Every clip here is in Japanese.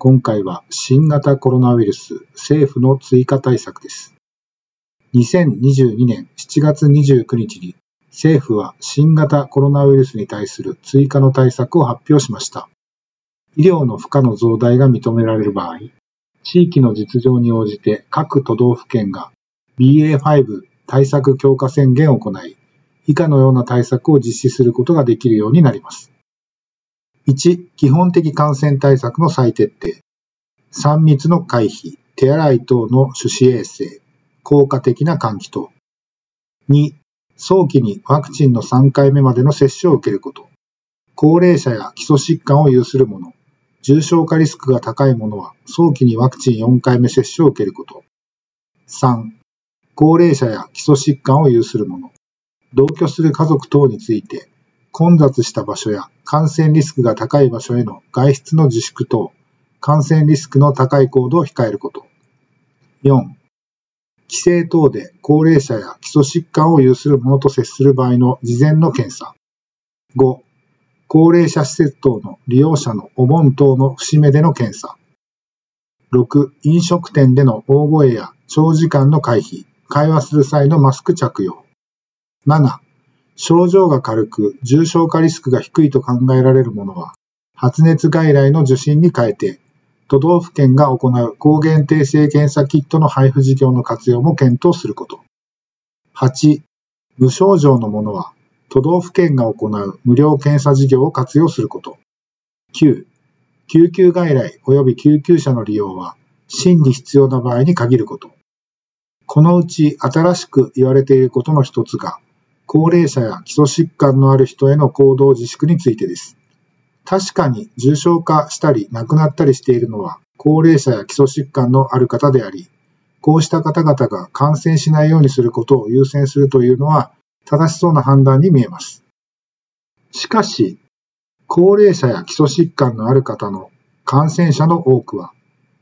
今回は新型コロナウイルス政府の追加対策です。2022年7月29日に政府は新型コロナウイルスに対する追加の対策を発表しました。医療の負荷の増大が認められる場合、地域の実情に応じて各都道府県が BA.5 対策強化宣言を行い、以下のような対策を実施することができるようになります。1、基本的感染対策の再徹底。3密の回避、手洗い等の手指衛生、効果的な換気等。2、早期にワクチンの3回目までの接種を受けること。高齢者や基礎疾患を有する者、重症化リスクが高い者は早期にワクチン4回目接種を受けること。3、高齢者や基礎疾患を有する者、同居する家族等について、混雑した場所や感染リスクが高い場所への外出の自粛等、感染リスクの高い行動を控えること。4. 帰省等で高齢者や基礎疾患を有する者と接する場合の事前の検査。5. 高齢者施設等の利用者のお盆等の節目での検査。6. 飲食店での大声や長時間の回避、会話する際のマスク着用。7. 症状が軽く重症化リスクが低いと考えられるものは、発熱外来の受診に変えて、都道府県が行う抗原定性検査キットの配布事業の活用も検討すること。8. 無症状のものは、都道府県が行う無料検査事業を活用すること。9. 救急外来及び救急車の利用は、真に必要な場合に限ること。このうち新しく言われていることの一つが、高齢者や基礎疾患のある人への行動自粛についてです。確かに重症化したり亡くなったりしているのは高齢者や基礎疾患のある方であり、こうした方々が感染しないようにすることを優先するというのは正しそうな判断に見えます。しかし、高齢者や基礎疾患のある方の感染者の多くは、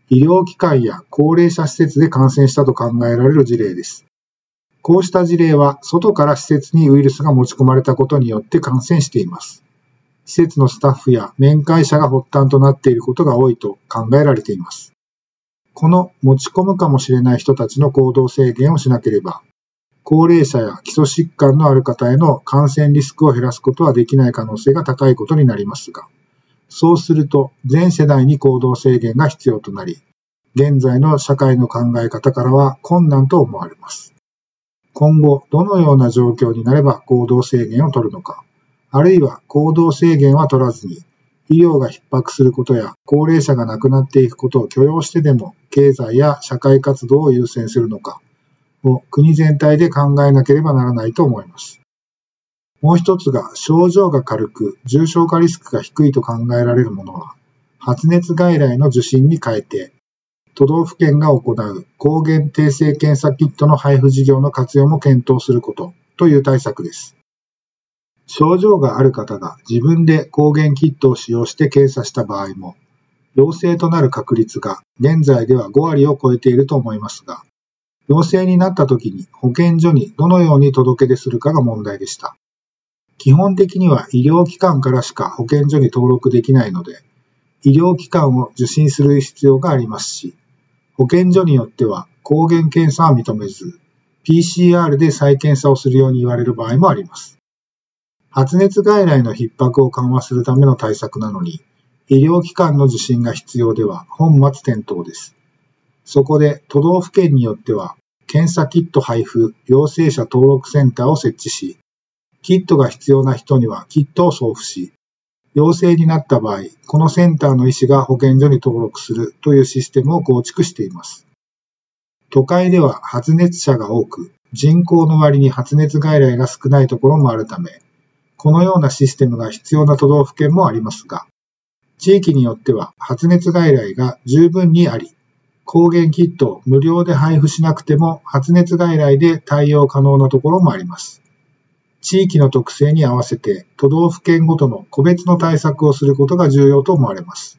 医療機関や高齢者施設で感染したと考えられる事例です。こうした事例は外から施設にウイルスが持ち込まれたことによって感染しています。施設のスタッフや面会者が発端となっていることが多いと考えられています。この持ち込むかもしれない人たちの行動制限をしなければ、高齢者や基礎疾患のある方への感染リスクを減らすことはできない可能性が高いことになりますが、そうすると全世代に行動制限が必要となり、現在の社会の考え方からは困難と思われます。今後、どのような状況になれば行動制限を取るのか、あるいは行動制限は取らずに、医療が逼迫することや高齢者が亡くなっていくことを許容してでも経済や社会活動を優先するのかを国全体で考えなければならないと思います。もう一つが症状が軽く重症化リスクが低いと考えられるものは発熱外来の受診に変えて都道府県が行う抗原定性検査キットの配布事業の活用も検討することという対策です。症状がある方が自分で抗原キットを使用して検査した場合も、陽性となる確率が現在では5割を超えていると思いますが、陽性になった時に保健所にどのように届け出するかが問題でした。基本的には医療機関からしか保健所に登録できないので、医療機関を受診する必要がありますし、保健所によっては抗原検査は認めず、PCR で再検査をするように言われる場合もあります。発熱外来の逼迫を緩和するための対策なのに、医療機関の受診が必要では本末転倒です。そこで都道府県によっては、検査キット配布陽性者登録センターを設置し、キットが必要な人にはキットを送付し、陽性になった場合、このセンターの医師が保健所に登録するというシステムを構築しています。都会では発熱者が多く、人口の割に発熱外来が少ないところもあるため、このようなシステムが必要な都道府県もありますが、地域によっては発熱外来が十分にあり、抗原キットを無料で配布しなくても発熱外来で対応可能なところもあります。地域の特性に合わせて都道府県ごとの個別の対策をすることが重要と思われます。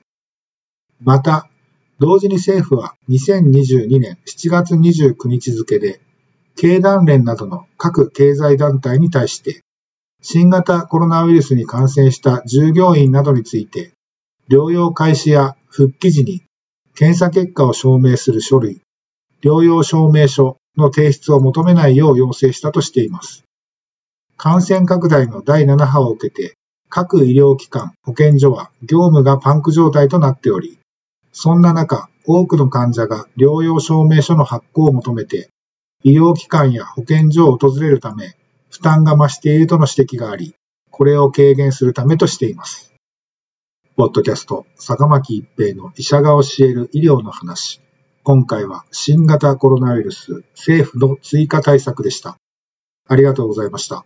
また、同時に政府は2022年7月29日付で経団連などの各経済団体に対して新型コロナウイルスに感染した従業員などについて療養開始や復帰時に検査結果を証明する書類、療養証明書の提出を求めないよう要請したとしています。感染拡大の第7波を受けて、各医療機関、保健所は業務がパンク状態となっており、そんな中、多くの患者が療養証明書の発行を求めて、医療機関や保健所を訪れるため、負担が増しているとの指摘があり、これを軽減するためとしています。ポッドキャスト、坂巻一平の医者が教える医療の話。今回は新型コロナウイルス政府の追加対策でした。ありがとうございました。